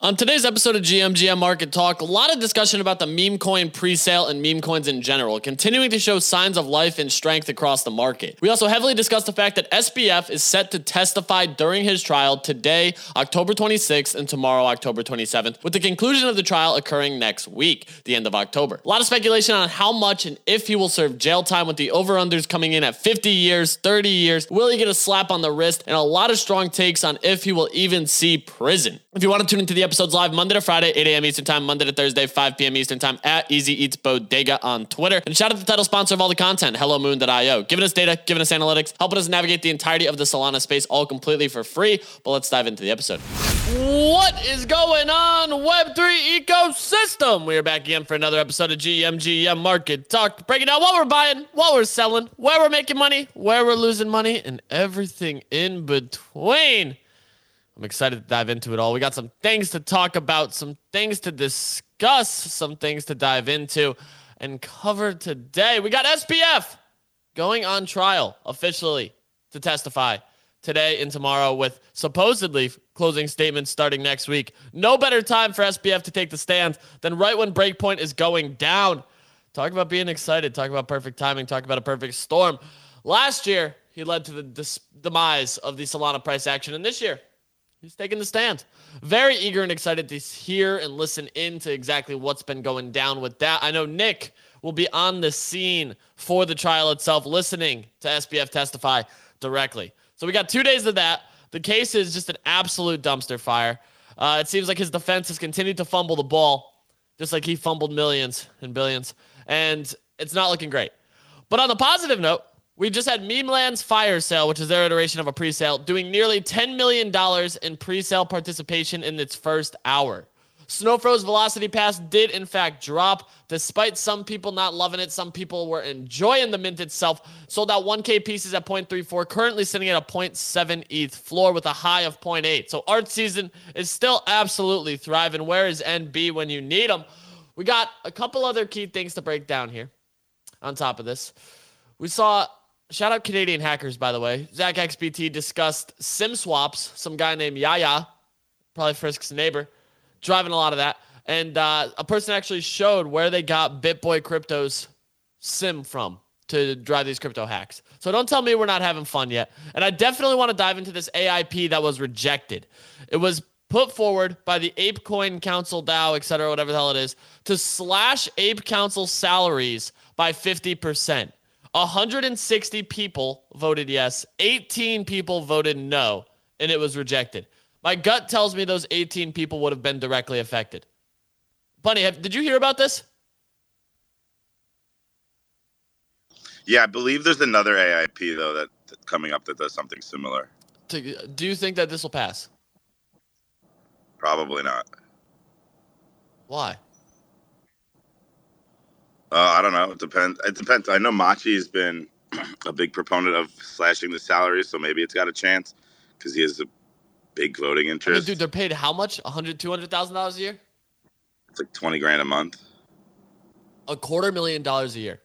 On today's episode of GMGM Market Talk, a lot of discussion about the meme coin presale and meme coins in general, continuing to show signs of life and strength across the market. We also heavily discussed the fact that SBF is set to testify during his trial today, October 26th, and tomorrow, October 27th, with the conclusion of the trial occurring next week, the end of October. A lot of speculation on how much and if he will serve jail time, with the over-unders coming in at 50 years, 30 years. Will he get a slap on the wrist? And a lot of strong takes on if he will even see prison. If you want to tune into the episodes live Monday to Friday, 8 a.m. Eastern Time, Monday to Thursday, 5 p.m. Eastern Time at Easy Eats Bodega on Twitter. And shout out to the title sponsor of all the content, HelloMoon.io. Giving us data, giving us analytics, helping us navigate the entirety of the Solana space all completely for free. But let's dive into the episode. What is going on, Web3 ecosystem? We are back again for another episode of GMGM Market Talk, breaking down what we're buying, what we're selling, where we're making money, where we're losing money, and everything in between. I'm excited to dive into it all. We got some things to talk about, some things to discuss, some things to dive into and cover today. We got SBF going on trial officially to testify today and tomorrow with supposedly closing statements starting next week. No better time for SBF to take the stand than right when Breakpoint is going down. Talk about being excited. Talk about perfect timing. Talk about a perfect storm. Last year, he led to the dis- demise of the Solana price action. And this year, He's taking the stand. Very eager and excited to hear and listen into exactly what's been going down with that. I know Nick will be on the scene for the trial itself, listening to SBF testify directly. So we got two days of that. The case is just an absolute dumpster fire. Uh, it seems like his defense has continued to fumble the ball, just like he fumbled millions and billions, and it's not looking great. But on the positive note, we just had Memeland's fire sale, which is their iteration of a pre-sale, doing nearly $10 million in pre-sale participation in its first hour. Snowfro's Velocity Pass did in fact drop, despite some people not loving it. Some people were enjoying the mint itself. Sold out 1K pieces at 0.34, currently sitting at a 0.7 ETH floor with a high of 0.8. So art season is still absolutely thriving. Where is NB when you need them? We got a couple other key things to break down here. On top of this, we saw Shout out Canadian hackers, by the way. Zach XBT discussed sim swaps. Some guy named Yaya, probably Frisk's neighbor, driving a lot of that. And uh, a person actually showed where they got BitBoy Crypto's sim from to drive these crypto hacks. So don't tell me we're not having fun yet. And I definitely want to dive into this AIP that was rejected. It was put forward by the Ape Coin Council DAO, et cetera, whatever the hell it is, to slash Ape Council salaries by 50%. 160 people voted yes, 18 people voted no, and it was rejected. My gut tells me those 18 people would have been directly affected. Bunny, have, did you hear about this? Yeah, I believe there's another AIP though that, that coming up that does something similar. To, do you think that this will pass? Probably not. Why? Uh, I don't know. It depends. It depends. I know Machi's been a big proponent of slashing the salary, so maybe it's got a chance because he has a big voting interest. I mean, dude, they're paid how much? A hundred, two hundred thousand dollars a year? It's like twenty grand a month. A quarter million dollars a year.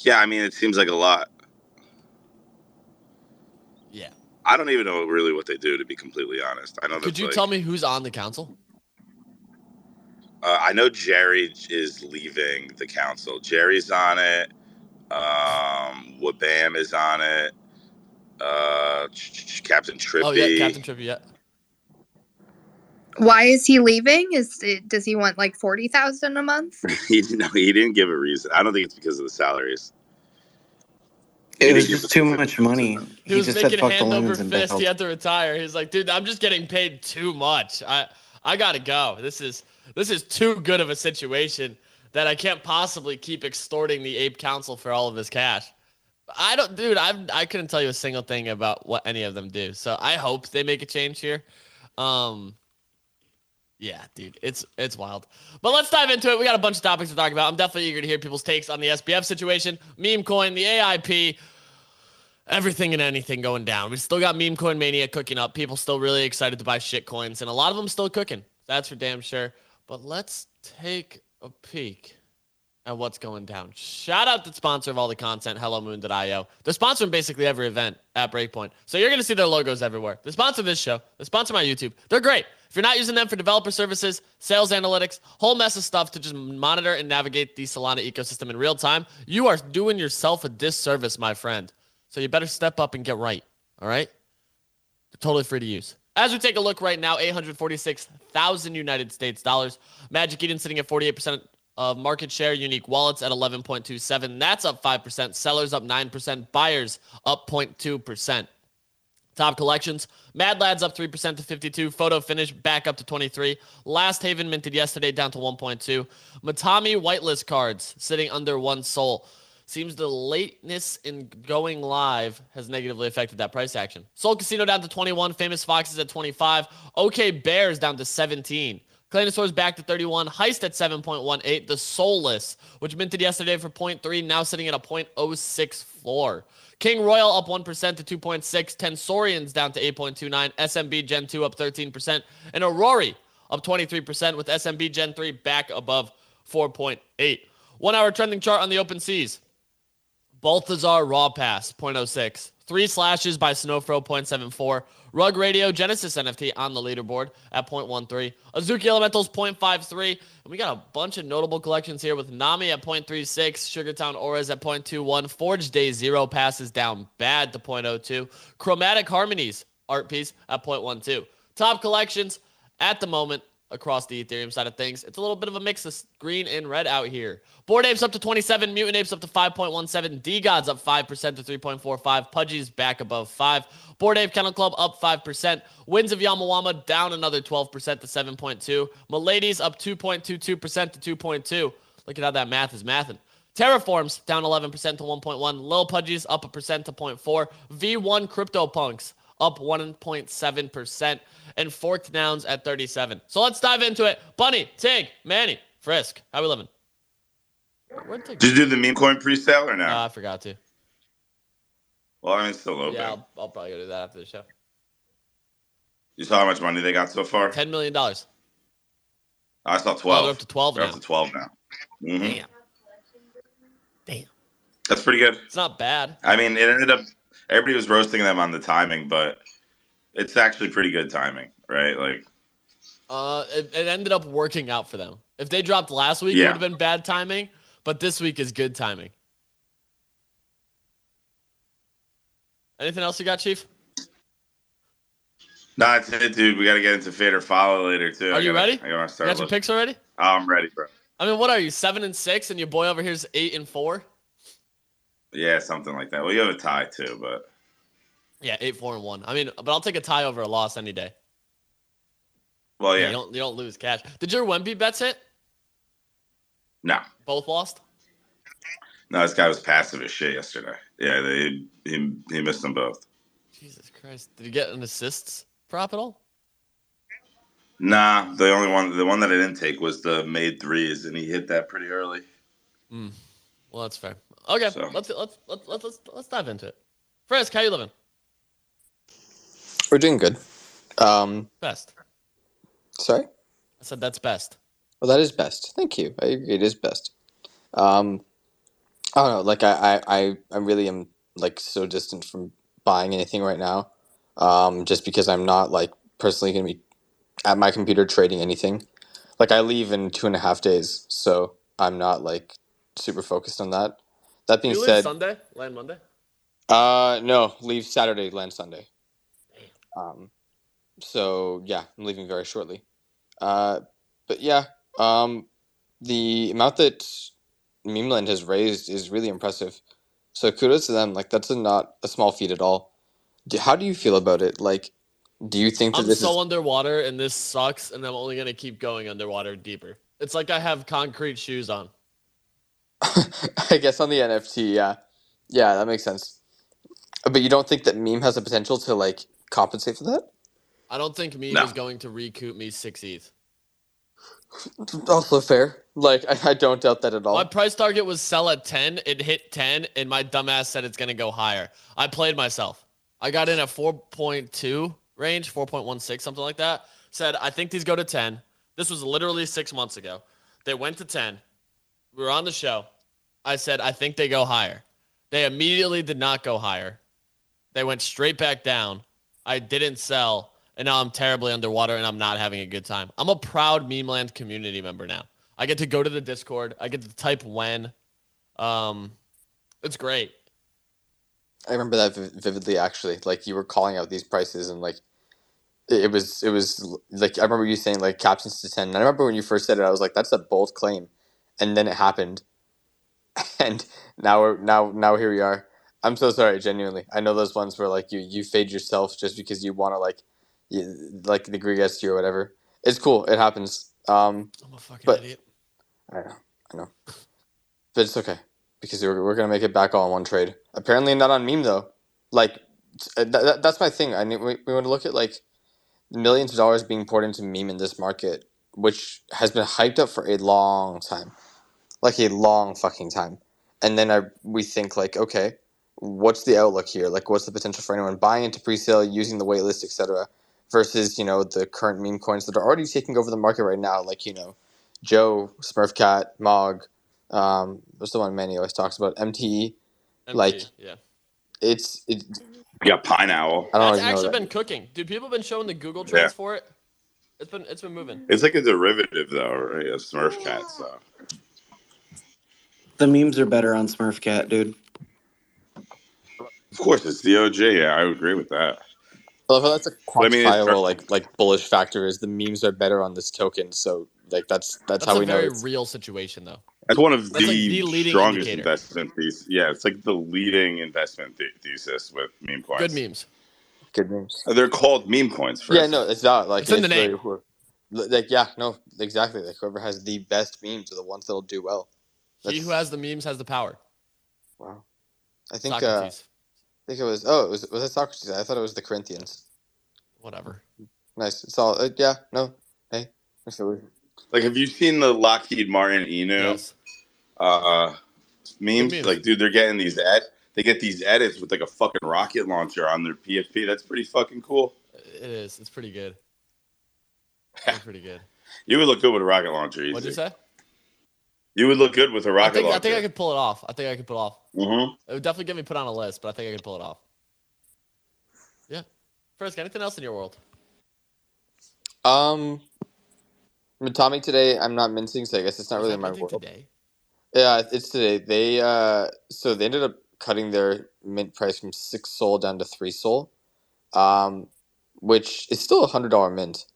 Yeah, I mean, it seems like a lot. Yeah. I don't even know really what they do, to be completely honest. I know. Could you like, tell me who's on the council? Uh, I know Jerry is leaving the council. Jerry's on it. Um, Wabam is on it. Uh, Captain Trippy. Oh yeah, Captain Trippy. Yeah. Why is he leaving? Is it, does he want like forty thousand a month? he no, he didn't give a reason. I don't think it's because of the salaries. It was just too much money. He, he was just making hand over fist. He had to retire. He's like, dude, I'm just getting paid too much. I I gotta go. This is this is too good of a situation that I can't possibly keep extorting the Ape Council for all of this cash. I don't, dude. I I couldn't tell you a single thing about what any of them do. So I hope they make a change here. Um, yeah, dude, it's it's wild. But let's dive into it. We got a bunch of topics to talk about. I'm definitely eager to hear people's takes on the SBF situation, meme coin, the AIP, everything and anything going down. We still got meme coin mania cooking up. People still really excited to buy shit coins, and a lot of them still cooking. That's for damn sure. But let's take a peek at what's going down. Shout out to the sponsor of all the content, HelloMoon.io. They're sponsoring basically every event at Breakpoint. So you're going to see their logos everywhere. They sponsor this show. They sponsor my YouTube. They're great. If you're not using them for developer services, sales analytics, whole mess of stuff to just monitor and navigate the Solana ecosystem in real time, you are doing yourself a disservice, my friend. So you better step up and get right. All right? They're totally free to use. As we take a look right now, 846,000 United States dollars. Magic Eden sitting at 48% of market share. Unique wallets at 11.27. That's up 5%. Sellers up 9%. Buyers up 0.2%. Top collections. Mad Lads up 3% to 52. Photo Finish back up to 23. Last Haven minted yesterday down to 1.2. Matami whitelist cards sitting under one SOL. Seems the lateness in going live has negatively affected that price action. Soul Casino down to 21. Famous Foxes at 25. OK Bears down to 17. Claynosaurz back to 31. Heist at 7.18. The Soulless, which minted yesterday for 0.3, now sitting at a 0.06 floor. King Royal up 1% to 2.6. Tensorians down to 8.29. SMB Gen 2 up 13%. And Aurory up 23% with SMB Gen 3 back above 4.8. One hour trending chart on the open seas. Balthazar Raw Pass 0.06. Three slashes by Snowfro 0.74. Rug Radio Genesis NFT on the leaderboard at 0.13. Azuki Elementals 0.53. And we got a bunch of notable collections here with Nami at 0.36. Sugartown Auras at 0.21. Forge Day Zero passes down bad to 0.02. Chromatic Harmonies art piece at 0.12. Top collections at the moment across the Ethereum side of things. It's a little bit of a mix of green and red out here. Bored Apes up to 27, Mutant Apes up to 5.17, DeGods up 5% to 3.45, Pudgy's back above 5, Bored Ape Kennel Club up 5%, Winds of Yawanawa down another 12% to 7.2, Milady's up 2.22% to 2.2. Look at how that math is mathing. Terraforms down 11% to 1.1, Lil Pudgy's up a percent to 0.4, V1 CryptoPunks up 1.7%, and Forked Nouns at 37. So let's dive into it. Bunny, Tig, Manny, Frisk, how we living? Did you do the meme coin pre-sale or no? Uh, I forgot to. Well, I mean, it's still open. Yeah, I'll, I'll probably go do that after the show. You saw how much money they got so far? $10 million. I saw 12. Oh, they're up to 12 they're now. up to 12 now. Mm-hmm. Damn. Damn. That's pretty good. It's not bad. I mean, it ended up everybody was roasting them on the timing, but it's actually pretty good timing, right? Like, uh, it, it ended up working out for them. If they dropped last week, Yeah. it would have been bad timing, but this week is good timing. Anything else you got, Chief? no, that's it, dude. We got to get into fade or follow later too. Are I you gotta- ready? I got You start. got your picks already? Oh, I'm ready, bro. I mean, what are you, seven and six, and your boy over here's eight and four? Yeah, something like that. Well, you have a tie too, but Yeah, eight, four, and one. I mean, but I'll take a tie over a loss any day. well, Yeah, yeah, you don't you don't lose cash. Did your Wemby bets hit? no, Both lost. no. This guy was passive as shit yesterday. Yeah, they he he missed them both. Jesus Christ! Did he get an assists prop at all? Nah, the only one, the one that I didn't take was the made threes, and he hit that pretty early. Mm. Well, that's fair. Okay, So- let's, let's let's let's let's let's dive into it. Frisk, how you living? We're doing good. Um, Best. sorry. I said that's best. Well, that is best. Thank you. I agree. It is best. Um, I don't know. Like I, I, I, I really am like so distant from buying anything right now. Um, just because I'm not like personally going to be at my computer trading anything. Like I leave in two and a half days, so I'm not like super focused on that. That being said, Sunday, land Monday. uh, no, leave Saturday, land Sunday. Um, so yeah, I'm leaving very shortly. Uh, but yeah, um, the amount that Memeland has raised is really impressive. So kudos to them. Like that's a not a small feat at all. Do, how do you feel about it? Like, do you think that I'm this so is? underwater, and this sucks, and I'm only gonna keep going underwater deeper. It's like I have concrete shoes on. I guess on the NFT, yeah, yeah, that makes sense. But you don't think that meme has the potential to like compensate for that? I don't think meme No. is going to recoup me six ETH. Also fair. Like I, I don't doubt that at all. My price target was sell at 10. It hit 10, and my dumbass said it's going to go higher. I played myself. I got in at 4.2 range, 4.16, something like that. Said, I think these go to 10. This was literally six months ago. They went to 10. We were on the show. I said, I think they go higher. They immediately did not go higher. They went straight back down. I didn't sell. and now I'm terribly underwater and I'm not having a good time. I'm a proud Memeland community member now. I get to go to the Discord. I get to type when. Um, it's great. I remember that vividly. Actually, like you were calling out these prices, and like it was, it was like I remember you saying like captions to ten. And I remember when you first said it, I was like, "That's a bold claim," and then it happened, and now we're now now here we are. I'm so sorry, genuinely. I know those ones where like you you fade yourself just because you want to like, you, like the agree against you or whatever. It's cool. It happens. Um, I'm a fucking But- idiot. I know, I know, but it's okay because we're, we're gonna make it back all in one trade. Apparently not on meme though. Like th- th- that's my thing. I mean, we, we want to look at like millions of dollars being poured into meme in this market, which has been hyped up for a long time, like a long fucking time. And then I we think like, okay, what's the outlook here? Like, what's the potential for anyone buying into presale, using the waitlist, etc. Versus you know the current meme coins that are already taking over the market right now, like you know Joe, Smurfcat, Mog, um, what's the one Manny always talks about? MTE. MT, like, yeah. It's it. You got Pine Owl. I don't That's always know actually that. been cooking, dude. People have been showing the Google trends for it. It's been it's been moving. It's like a derivative though, right? Of Smurf Cat stuff. The memes are better on Smurf Cat, dude. Of course, it's the OG. Yeah, I would agree with that. Well, if that's a I mean, it's- quantifiable like like bullish factor is the memes are better on this token. So like that's that's, That's how a we know. very It's, real situation, though. That's one of That's the, like the leading strongest indicator. investment thesis. Yeah, it's like the leading investment the- thesis with meme coins. Good memes. good memes. Uh, they're called meme coins. For Yeah, no, it's not like It's in the name. who- like yeah, no, exactly. Like whoever has the best memes are the ones that'll do well. He who has the memes has the power. Wow. I think uh, I think it was oh it was was it Socrates? I thought it was the Corinthians. Whatever. Nice. It's all uh, yeah no hey if it was like, have you seen the Lockheed Martin Inu Yes. uh, memes? memes. Like, dude, they're getting these ed. They get these edits with like a fucking rocket launcher on their PFP. That's pretty fucking cool. It is. It's pretty good. Pretty good. You would look good with a rocket launcher. Easy. What'd you say? You would look good with a rocket think, I think I could pull it off. I think I could pull it off. hmm It would definitely get me put on a list, but I think I could pull it off. Yeah. Frisk, anything else in your world? um. Tommy today I'm not mincing, so I guess it's not Is really my minting world. today? Yeah, it's today. They uh so they ended up cutting their mint price from six SOL down to three SOL, um, which is still a hundred dollar mint.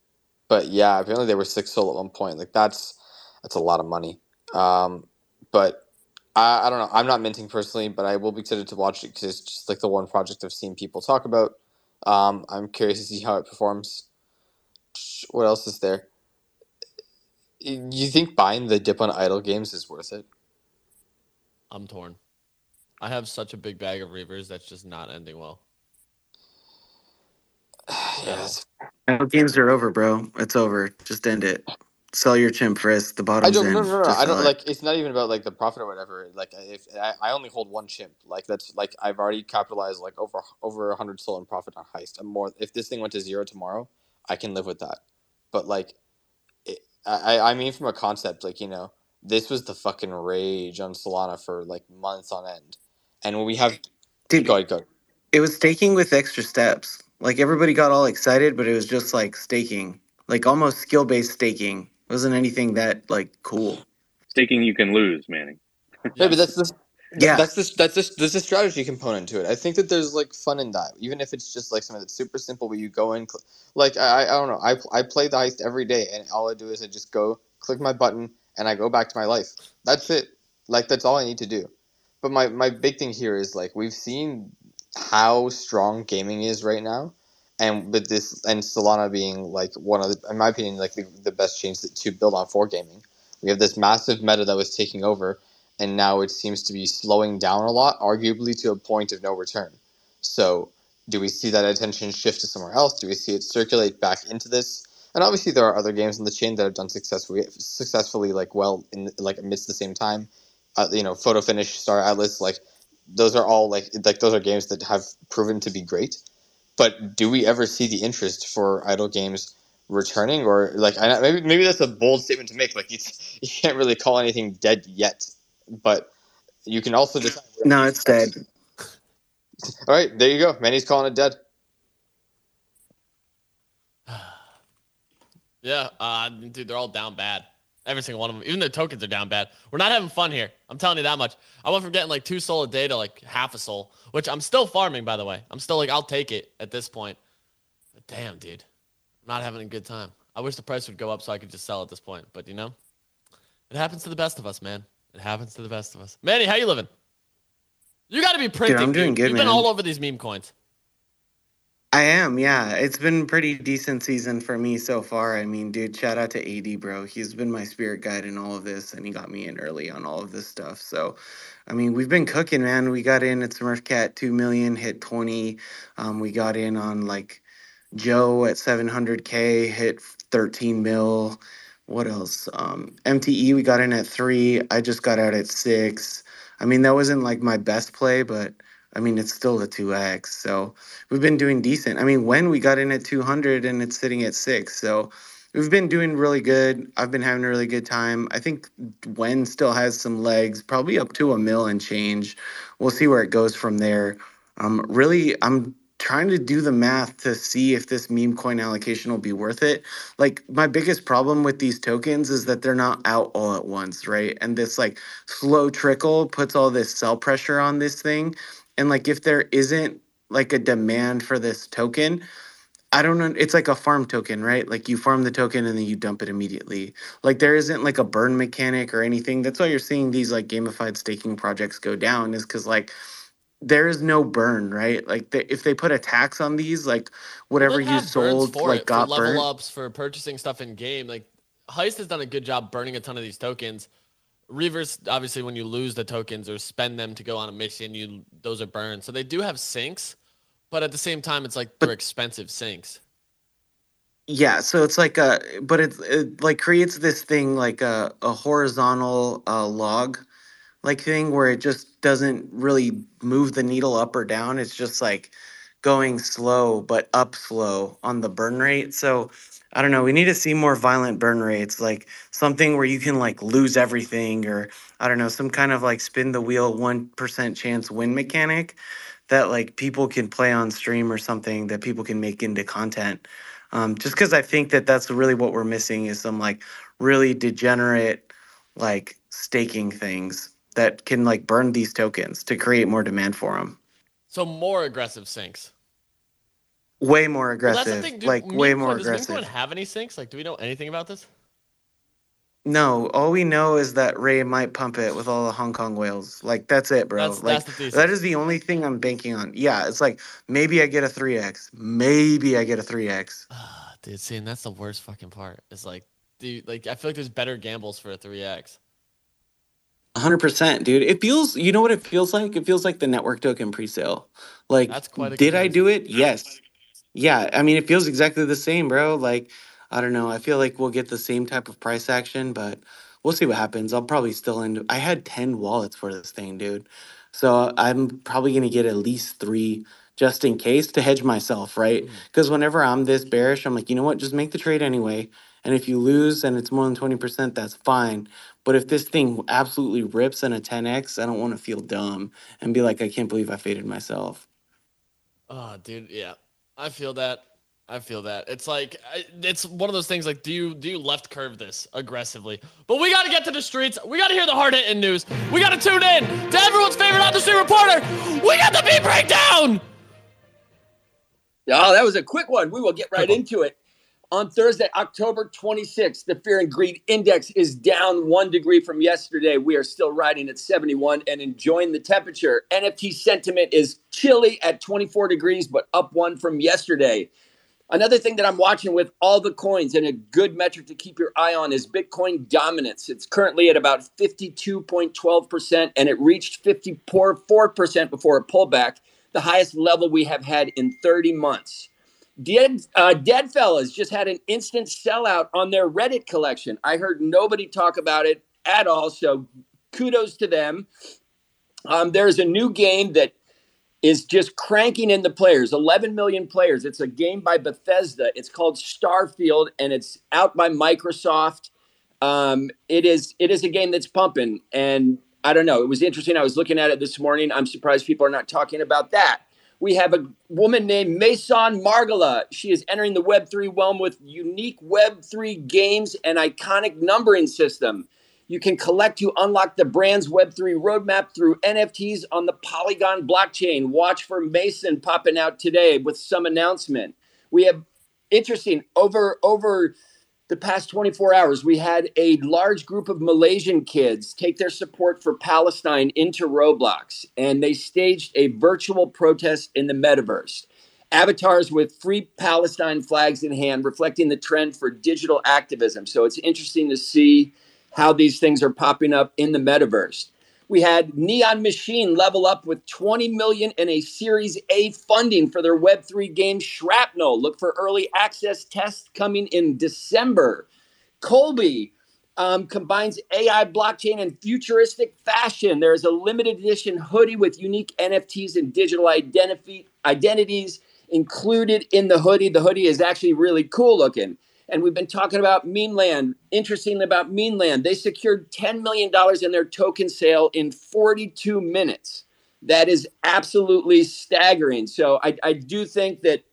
But yeah, apparently they were six SOL at one point. Like that's that's a lot of money. Um, but I, I don't know. I'm not minting personally, but I will be excited to watch it because it's just like the one project I've seen people talk about. Um, I'm curious to see how it performs. What else is there? You think buying the dip on idle games is worth it? I'm torn. I have such a big bag of Reavers that's just not ending well. yes. All games are over, bro. It's over. Just end it. Sell your chimp frisk. The I don't. in. No, no, no. I don't it. like. It's not even about like the profit or whatever. Like, if I, I only hold one chimp, like that's like I've already capitalized like over over a hundred SOL in profit on heist. I'm more. If this thing went to zero tomorrow, I can live with that. But like, it, I I mean from a concept like you know this was the fucking rage on Solana for like months on end, and when we have Dude, go ahead go. it was staking with extra steps. Like everybody got all excited, but it was just like staking, like almost skill based staking. It wasn't anything that like cool. Staking you can lose, Manning. Yeah, but that's the Yeah. that's the that's the there's a strategy component to it. I think that there's like fun in that, even if it's just like something that's super simple where you go in, cl- like I I don't know, I I play the heist every day, and all I do is I just go click my button and I go back to my life. That's it. Like that's all I need to do. But my my big thing here is like we've seen how strong gaming is right now. And with this, and Solana being like one of the, in my opinion, like the, the best chains that, to build on for gaming. We have this massive meta that was taking over, and now it seems to be slowing down a lot, arguably to a point of no return. So, do we see that attention shift to somewhere else? Do we see it circulate back into this? And obviously, there are other games in the chain that have done successfully, successfully like well in like amidst the same time. Uh, you know, Photo Finish, Star Atlas, like those are all like like those are games that have proven to be great. But do we ever see the interest for idle games returning, or like I, maybe maybe that's a bold statement to make. Like you, you can't really call anything dead yet, but you can also decide. No, it's dead. All right, there you go. Manny's calling it dead. Yeah, uh, dude, they're all down bad. Every single one of them. Even the tokens are down bad. We're not having fun here. I'm telling you that much. I went from getting like two SOL a day to like half a SOL, which I'm still farming, by the way. I'm still like, I'll take it at this point. But damn, dude, I'm not having a good time. I wish the price would go up so I could just sell at this point. But you know, it happens to the best of us, man. It happens to the best of us. Manny, how you living? You got to be printing. I'm doing dude. good, You've been all over these meme coins. I am, yeah. It's been pretty decent season for me so far. I mean, dude, shout out to AD, bro. He's been my spirit guide in all of this, and he got me in early on all of this stuff. So, I mean, we've been cooking, man. We got in at Smurfcat two million, hit twenty. Um, we got in on like Joe at seven hundred k, hit thirteen mil. What else? Um, MTE, we got in at three. I just got out at six. I mean, that wasn't like my best play, but I mean, it's still a 2x. So we've been doing decent. I mean, when we got in at 200 and it's sitting at six. So we've been doing really good. I've been having a really good time. I think when still has some legs, probably up to a mil and change. We'll see where it goes from there. Um, really, I'm trying to do the math to see if this meme coin allocation will be worth it. Like my biggest problem with these tokens is that they're not out all at once, right? And this like slow trickle puts all this sell pressure on this thing. And like if there isn't like a demand for this token, I don't know. It's like a farm token, right? Like you farm the token and then you dump it immediately. Like there isn't like a burn mechanic or anything. That's why you're seeing these like gamified staking projects go down, is because like there is no burn, right? Like they, if they put a tax on these, like whatever you sold, like it, got for level burned. ups for purchasing stuff in game. Like Heist has done a good job burning a ton of these tokens. Reavers, obviously, when you lose the tokens or spend them to go on a mission, you those are burned. So they do have sinks, but at the same time, it's like they're expensive sinks. Yeah, so it's like a, but it, it like creates this thing like a, a horizontal uh, log like thing where it just doesn't really move the needle up or down. It's just like going slow, but up slow on the burn rate. So I don't know. We need to see more violent burn rates, like something where you can like lose everything, or I don't know, some kind of like spin the wheel 1% chance win mechanic that like people can play on stream or something that people can make into content. Um, just because I think that that's really what we're missing is some like really degenerate like staking things that can like burn these tokens to create more demand for them. So more aggressive sinks. Way more Well, aggressive, that's the thing, dude. like way Meme more Coin- Does Meme aggressive. Coin have any sinks? Like, do we know anything about this? No, all we know is that Ray might pump it with all the Hong Kong whales. Like that's it, bro. That's- like that's the that is the only thing I'm banking on. Yeah, it's like maybe I get a 3x. Maybe I get a 3x. Ah, dude, see, and that's the worst fucking part. It's like, dude, like I feel like there's better gambles for a three X. 100%, dude. It feels, you know what it feels like? It feels like the network token presale. Like, That's quite a did I do it? Yes. Yeah, I mean, it feels exactly the same, bro. Like, I don't know. I feel like we'll get the same type of price action, but we'll see what happens. I'll probably still end. I had 10 wallets for this thing, dude. So I'm probably going to get at least three just in case to hedge myself, right? Mm. Because whenever I'm this bearish, I'm like, you know what? Just make the trade anyway. And if you lose and it's more than 20%, that's fine. But if this thing absolutely rips in a 10x, I don't want to feel dumb and be like, I can't believe I faded myself. Oh, dude, yeah, I feel that. I feel that. It's like it's one of those things. Like, do you do you left curve this aggressively? But we got to get to the streets. We got to hear the hard hitting news. We got to tune in to everyone's favorite on the street reporter. We got the beat breakdown. Oh, that was a quick one. We will get right into it. On Thursday, October 26th, the Fear and Greed Index is down one degree from yesterday. We are still riding at 71 and enjoying the temperature. NFT sentiment is chilly at 24 degrees, but up one from yesterday. Another thing that I'm watching with all the coins and a good metric to keep your eye on is Bitcoin dominance. It's currently at about 52.12%, and it reached 54% before a pullback, the highest level we have had in 30 months. Dead, uh, Dead Fellas just had an instant sellout on their Reddit collection. I heard nobody talk about it at all, so kudos to them. Um, there's a new game that is just cranking in the players 11 million players. It's a game by Bethesda. It's called Starfield, and it's out by Microsoft. Um, it is it is a game that's pumping, and I don't know. It was interesting. I was looking at it this morning. I'm surprised people are not talking about that. We have a woman named Maison Margiela. She is entering the Web3 realm with unique Web3 games and iconic numbering system. You can collect to unlock the brand's Web3 roadmap through NFTs on the Polygon blockchain. Watch for Maison popping out today with some announcement. We have interesting over over the past 24 hours, we had a large group of Malaysian kids take their support for Palestine into Roblox, and they staged a virtual protest in the metaverse. Avatars with free Palestine flags in hand, reflecting the trend for digital activism. So it's interesting to see how these things are popping up in the metaverse. We had Neon Machine level up with 20 million in a Series A funding for their Web3 game Shrapnel. Look for early access tests coming in December. Colby um, combines AI, blockchain, and futuristic fashion. There's a limited edition hoodie with unique NFTs and digital identity identities included in the hoodie. The hoodie is actually really cool looking. And we've been talking about Memeland. Interestingly, about Memeland, they secured $10 million in their token sale in 42 minutes. That is absolutely staggering. So I, I do think that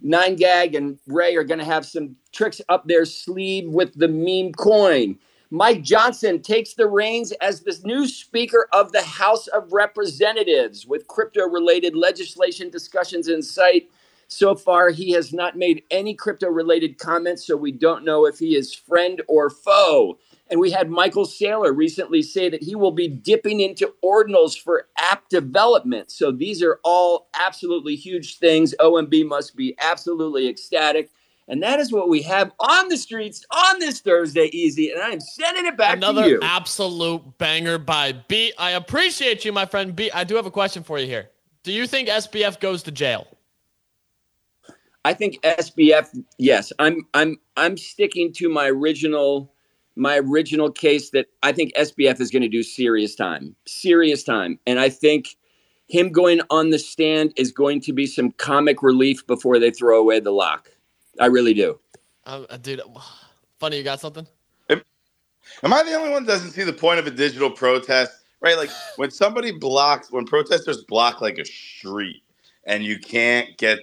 Nine Gag and Ray are going to have some tricks up their sleeve with the meme coin. Mike Johnson takes the reins as the new Speaker of the House of Representatives with crypto related legislation discussions in sight. So far, he has not made any crypto related comments, so we don't know if he is friend or foe. And we had Michael Saylor recently say that he will be dipping into ordinals for app development. So these are all absolutely huge things. OMB must be absolutely ecstatic. And that is what we have on the streets on this Thursday, Easy. And I am sending it back Another to you. Another absolute banger by B. I appreciate you, my friend B. I do have a question for you here. Do you think SBF goes to jail? I think SBF. Yes, I'm. I'm. I'm sticking to my original. My original case that I think SBF is going to do serious time. Serious time, and I think him going on the stand is going to be some comic relief before they throw away the lock. I really do. Um, uh, dude, funny, you got something? Am I the only one that doesn't see the point of a digital protest? Right? Like when somebody blocks, when protesters block like a street and you can't get,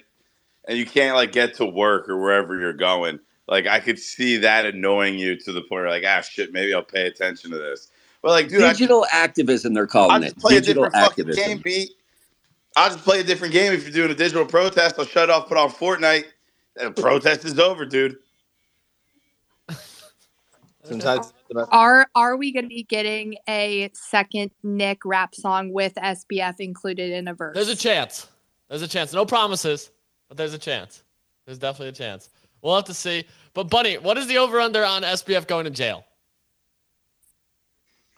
and you can't like get to work or wherever you're going. Like I could see that annoying you to the point where like, ah, shit, maybe I'll pay attention to this. But like, dude, I- Digital activism, they're I'll calling just it. play a Digital different fucking activism. game, beat. I'll just play a different game if you're doing a digital protest. I'll shut off, put on Fortnite. The protest is over, dude. Sometimes Are are we going to be getting a second Nick rap song with SBF included in a verse? There's a chance. There's a chance. No promises, but there's a chance. There's definitely a chance. We'll have to see. But Bunny, what is the over under on SBF going to jail?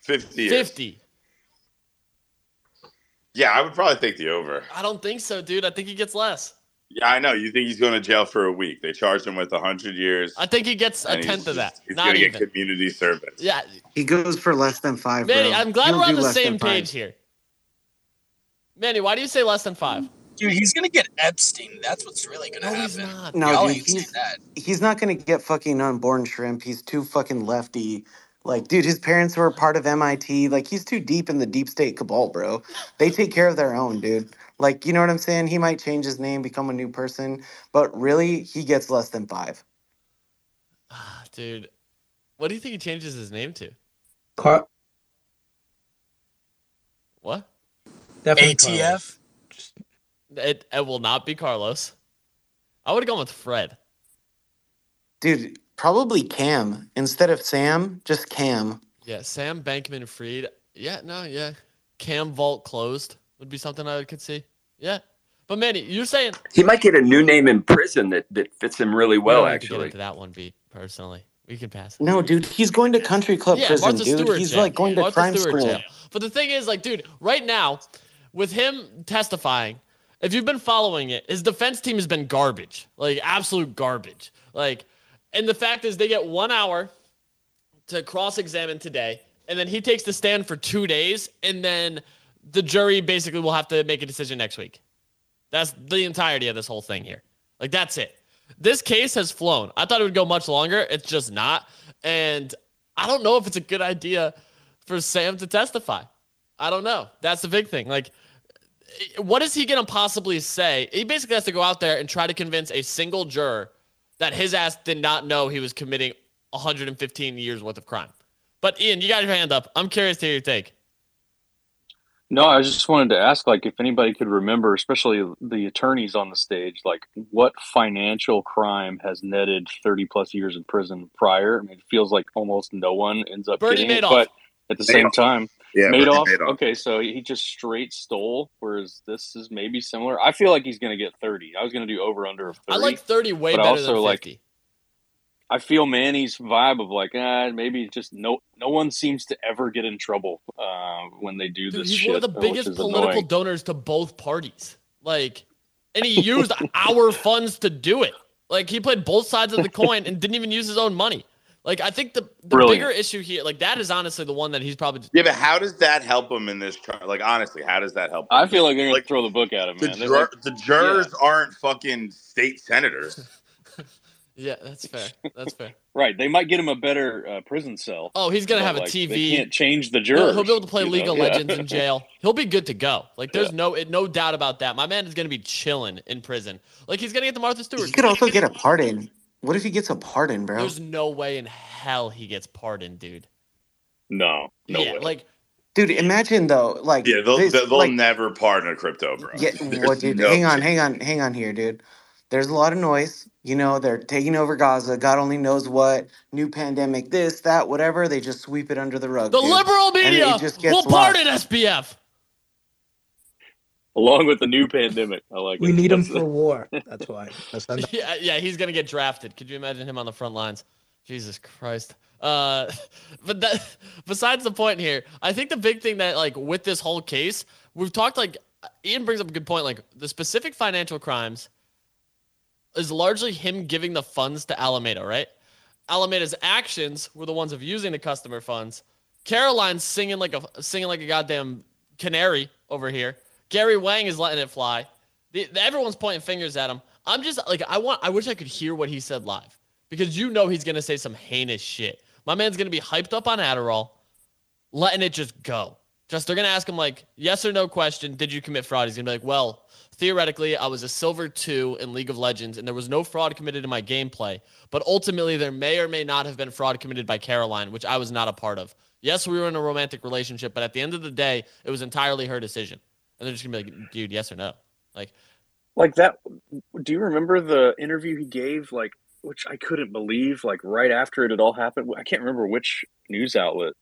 50 years. 50. Yeah, I would probably take the over. I don't think so, dude. I think he gets less. Yeah, I know. You think he's going to jail for a week? They charged him with 100 years. I think he gets a and he's tenth of that. He's Not going to get community service. Yeah, He goes for less than five. Manny, bro. I'm glad He'll we're on the same page here. Manny, why do you say less than five? Dude, he's gonna get Epstein. That's what's really gonna No, happen. he's not. No, Y'all dude, he's, that. he's not gonna get fucking unborn shrimp. He's too fucking lefty. Like, dude, his parents were part of MIT. Like, he's too deep in the deep state cabal, bro. They take care of their own, dude. Like, you know what I'm saying? He might change his name, become a new person, but really, he gets less than five. Ah, Dude, what do you think he changes his name to? Car- What? definitely ATF. Carlos. It, it will not be Carlos. I would have gone with Fred. Dude, probably Cam instead of Sam. Just Cam. Yeah, Sam Bankman Fried. Yeah, no, yeah. Cam Vault closed would be something I could see. Yeah. But Manny, you're saying He might get a new name in prison that, that fits him really we well, don't need to get actually. into that one beat personally. We can pass. it. No, dude, he's going to country club Yeah, prison, Martha dude. Stewart he's jail. like going to Martha crime Stewart school. jail. But the thing is, like, dude, right now, with him testifying, if you've been following it, his defense team has been garbage, like absolute garbage. Like, and the fact is, they get one hour to cross-examine today, and then he takes the stand for two days, and then the jury basically will have to make a decision next week. That's the entirety of this whole thing here. Like, that's it. This case has flown. I thought it would go much longer. It's just not. And I don't know if it's a good idea for Sam to testify. I don't know. That's the big thing. Like, what is he going to possibly say? He basically has to go out there and try to convince a single juror that his ass did not know he was committing 115 years worth of crime. But Ian, you got your hand up. I'm curious to hear your take. No, I just wanted to ask, like, if anybody could remember, especially the attorneys on the stage, like, what financial crime has netted 30 plus years in prison prior? I mean, it feels like almost no one ends up Bernie getting Madoff. it, but at the same time, Yeah, Bernie Madoff. Madoff. Okay, so he just straight stole, whereas this is maybe similar. I feel like he's going to get 30. I was going to do over under of 30. I like 30 way but better also, than like, 50. I feel Manny's vibe of like, ah, maybe just no, no one seems to ever get in trouble uh, when they do Dude, this he's shit. one of the biggest political annoying. donors to both parties. Like, and he used our funds to do it. Like, he played both sides of the coin and didn't even use his own money. Like, I think the, the bigger issue here, like, that is honestly the one that he's probably. Yeah, but how does that help him in this trial? Like, honestly, how does that help? Him? I feel like they're gonna Like, throw the book at him, the, man. Jur- like, the jurors aren't fucking state senators. Yeah, that's fair. That's fair. right, they might get him a better uh, prison cell. Oh, he's going to but, have a like, They TV. can't change the He'll, jurors. he'll be able to play you League know? of Yeah. Legends in jail. He'll be good to go. Like, there's Yeah. no no doubt about that. My man is going to be chilling in prison. Like, he's going to get the Martha Stewart. He could also get a pardon. What if he gets a pardon, bro? There's no way in hell he gets pardoned, dude. No, no yeah, way. like Dude, imagine though, like Yeah, they'll, this- they'll like, never pardon a crypto, bro. Yeah, There's what, dude? no hang on, hang on, hang on here, dude. There's a lot of noise. You know, they're taking over Gaza. God only knows what. New pandemic, this, that, whatever. They just sweep it under the rug. the dude. liberal media just gets will pardon SBF. Along with the new pandemic, I like. We it. need him That's for war. That's why. That's not- Yeah, yeah, he's gonna get drafted. Could you imagine him on the front lines? Jesus Christ. Uh, but that besides the point here, I think the big thing that like with this whole case, we've talked like Ian brings up a good point. Like the specific financial crimes is largely him giving the funds to Alameda, right? Alameda's actions were the ones of using the customer funds. Caroline's singing like a singing like a goddamn canary over here. Gary Wang is letting it fly. The, the- everyone's pointing fingers at him. I'm just like I want. I wish I could hear what he said live because you know he's gonna say some heinous shit. My man's gonna be hyped up on Adderall, letting it just go. Just they're gonna ask him like yes or no question. Did you commit fraud? He's gonna be like, well, theoretically, I was a silver two in League of Legends, and there was no fraud committed in my gameplay. But ultimately, there may or may not have been fraud committed by Caroline, which I was not a part of. Yes, we were in a romantic relationship, but at the end of the day, it was entirely her decision. And they're just gonna be like, dude, yes or no? Like, like that do you remember the interview he gave like which i couldn't believe like right after it had all happened? I can't remember which news outlet.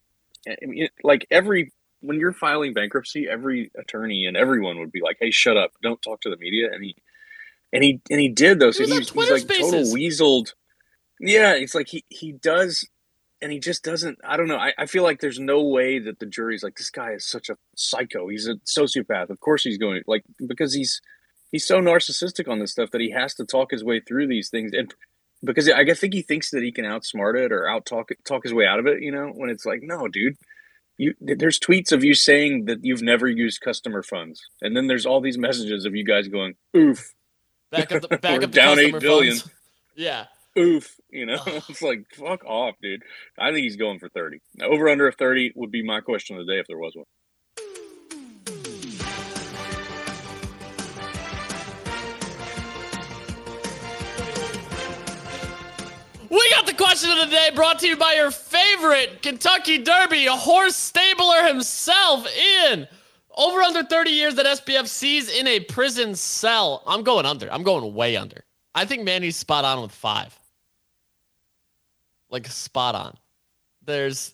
I mean like every when you're filing bankruptcy every attorney and everyone would be like hey shut up. Don't talk to the media. And he and he and he did though. So He was he he's Twitter like total Spaces. weaseled. Yeah it's like he he does and he just doesn't i don't know I, I feel like there's no way that the jury's like this guy is such a psycho he's a sociopath of course he's going like because he's he's so narcissistic on this stuff that he has to talk his way through these things and because I think he thinks that he can outsmart it or out talk talk his way out of it, you know, when it's like, no, dude, you there's tweets of you saying that you've never used customer funds. And then there's all these messages of you guys going, oof, back up the back up the down eight billion. funds. Yeah. Oof, you know. it's like fuck off, dude. I think he's going for 30. Now, over under of 30 would be my question of the day if there was one. We got the question of the day brought to you by your favorite Kentucky Derby, a horse stabler himself, Ian. Over under 30 years that SBF sees in a prison cell. I'm going under. I'm going way under. I think Manny's spot on with five. Like spot on. There's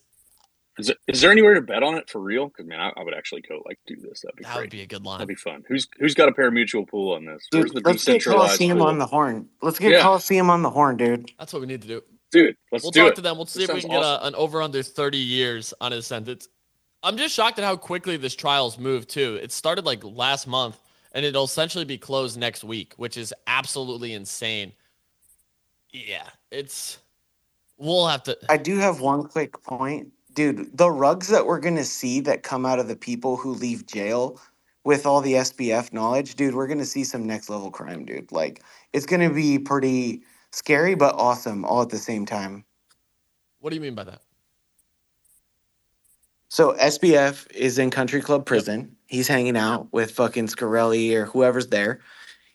Is there, is there anywhere to bet on it for real? Because man, I, I would actually go like do this. That'd be that great. would be a good line. That'd be fun. Who's who's got a pari-mutuel pool on this? Where's Dude, the let's get Coliseum pool? on the horn. Let's get Yeah. Coliseum on the horn, dude. That's what we need to do. Dude, let's do that. we'll do talk it. to them. We'll see That if we sounds can get a, an over under 30 years on his sentence. I'm just shocked at how quickly this trial's moved too. It started like last month and it'll essentially be closed next week, which is absolutely insane. Yeah, it's we'll have to I do have one quick point. Dude, the rugs that we're going to see that come out of the people who leave jail with all the SBF knowledge, dude, we're going to see some next level crime, dude. Like, it's going to be pretty scary, but awesome all at the same time. What do you mean by that? So, SBF is in Country Club prison. he's hanging out with fucking Shkreli or whoever's there.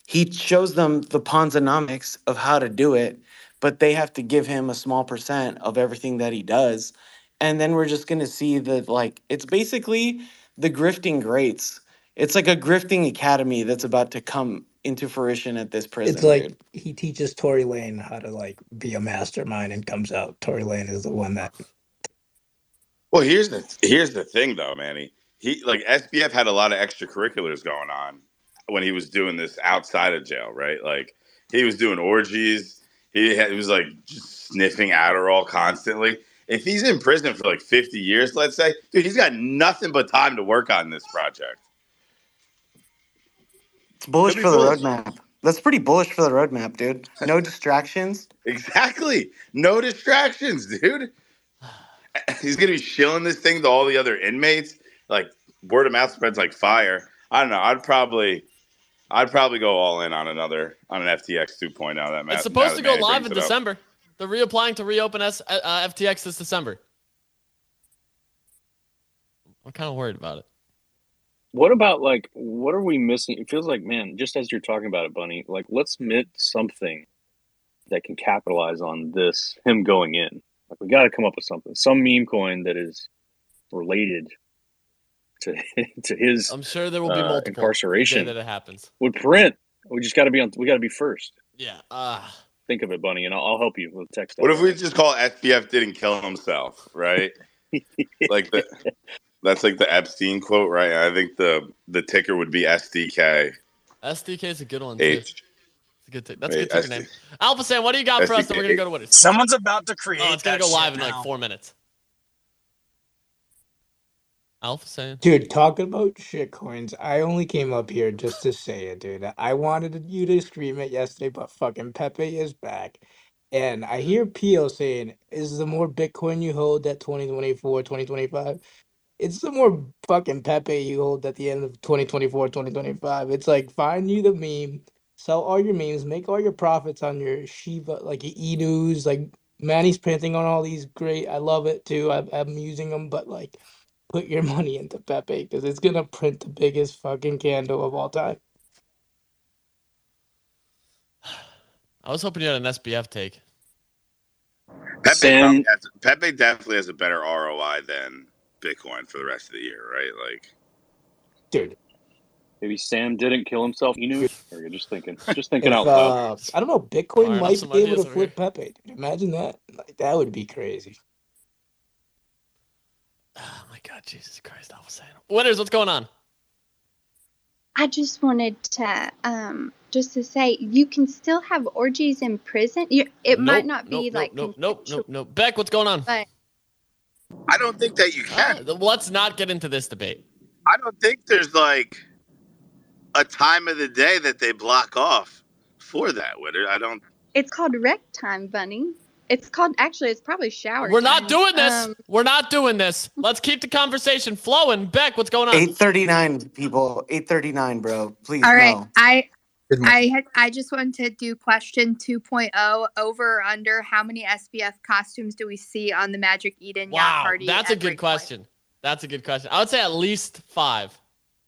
He shows them the Ponzonomics of how to do it, but they have to give him a small percent of everything that he does. And then we're just gonna see that like it's basically the grifting greats. It's like a grifting academy that's about to come into fruition at this prison. It's like dude. he teaches Tory Lane how to like be a mastermind and comes out. Tory Lane is the one that Well, here's the here's the thing though, Manny. He like SBF had a lot of extracurriculars going on when he was doing this outside of jail, right? Like he was doing orgies. He, had, he was like just sniffing Adderall constantly. If he's in prison for like 50 years, let's say, dude, he's got nothing but time to work on this project. It's bullish for the bullish. roadmap. That's pretty bullish for the roadmap, dude. No distractions. Exactly. No distractions, dude. He's gonna be shilling this thing to all the other inmates. Like word of mouth spreads like fire. I don't know. I'd probably, I'd probably go all in on another on an FTX 2.0. That ma- It's now supposed to go live in it up. December. They're reapplying to reopen S- uh, uh, FTX this December. I'm kind of worried about it. What about like what are we missing? It feels like man, just as you're talking about it, Bunny. Like let's mint something that can capitalize on this him going in. Like we got to come up with something, some meme coin that is related to to his I'm sure there will be uh, multiple the day incarceration. that it happens. Would print. We just got to be on. We got to be first. Yeah. Uh, Think of it, Bunny, and I'll, I'll help you with text. What if we just call SBF didn't kill himself, right? like the that's like the Epstein quote, right? I think the the ticker would be SDK. SDK is a good one too. H. It's a good. T- that's a Wait, good ticker SD name. Alpha Sam, what do you got for us? That we're gonna go to what is? Someone's about to create. Oh, it's gonna that go live in now. like four minutes. Alpha Sam. Dude, talking about shit coins, I only came up here just to say it, dude. I wanted you to stream it yesterday, but fucking Pepe is back. And I hear Pio saying, is the more Bitcoin you hold at 2024, 2025, it's the more fucking Pepe you hold at the end of 2024, 2025. It's like, find you the meme, sell all your memes, make all your profits on your Shiba, like your E-News, like Manny's printing on all these great, I love it too. I, I'm using them, but like, put your money into Pepe because it's gonna print the biggest fucking candle of all time. I was hoping you had an SBF take. Pepe, Sam- probably has, Pepe definitely has a better ROI than Bitcoin for the rest of the year, right? Like, Dude, maybe Sam didn't kill himself. You knew, or you're just thinking, just thinking if out loud. uh, I don't know, Bitcoin Firing off might some be able ideas to over flip Pepe. Dude, imagine that. Like that would be crazy. Oh my God, Jesus Christ, Alpha Sam. Winners, what's going on? I just wanted to um just to say you can still have orgies in prison. You, it might Nope, not be nope, like nope, nope, nope, nope, nope. Beck, what's going on? but I don't think that you can. Uh, let's not get into this debate. I don't think there's like a time of the day that they block off for that. Winter, I don't. it's called rec time, Bunny. It's called actually it's probably shower. We're not doing this. Um, We're not doing this. Let's keep the conversation flowing. Beck, what's going on? 839 people. 839, bro. Please All right, no. I I had I just wanted to do question 2.0 over or under how many SBF costumes do we see on the Magic Eden yacht Wow, party? that's a good Breakpoint? question. That's a good question. I would say at least five.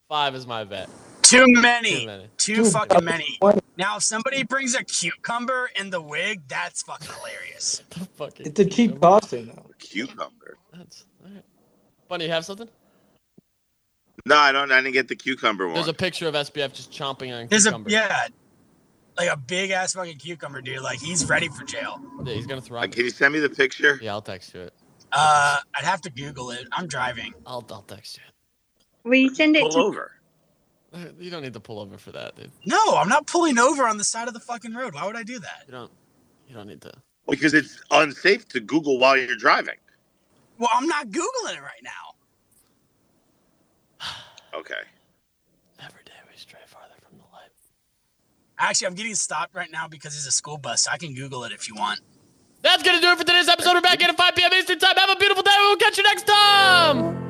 Five is my bet. Too many. Too many. Too Dude, fucking many. Now, if somebody brings a cucumber in the wig, that's fucking hilarious. The fucking It's a cheap cucumber. costume though. Cucumber. That's all right. Bunny, you have something? No, I don't. I didn't get the cucumber one. There's a picture of SBF just chomping on a There's a cucumber. yeah, like a big ass fucking cucumber, dude. Like he's ready for jail. Yeah, he's gonna throw up. can you send me the picture? Yeah, I'll text you it. Uh, I'd have to Google it. I'm driving. I'll I'll text you will you send it Pull to over. It. You don't need to pull over for that, dude. No, I'm not pulling over on the side of the fucking road. Why would I do that? You don't. You don't need to. Because it's unsafe to Google while you're driving. Well, I'm not googling it right now. Okay. Every day we stray farther from the light. Actually, I'm getting stopped right now because there's a school bus. So I can Google it if you want. That's gonna do it for today's episode. We're back at 5 p.m. Eastern time. Have a beautiful day. We'll catch you next time.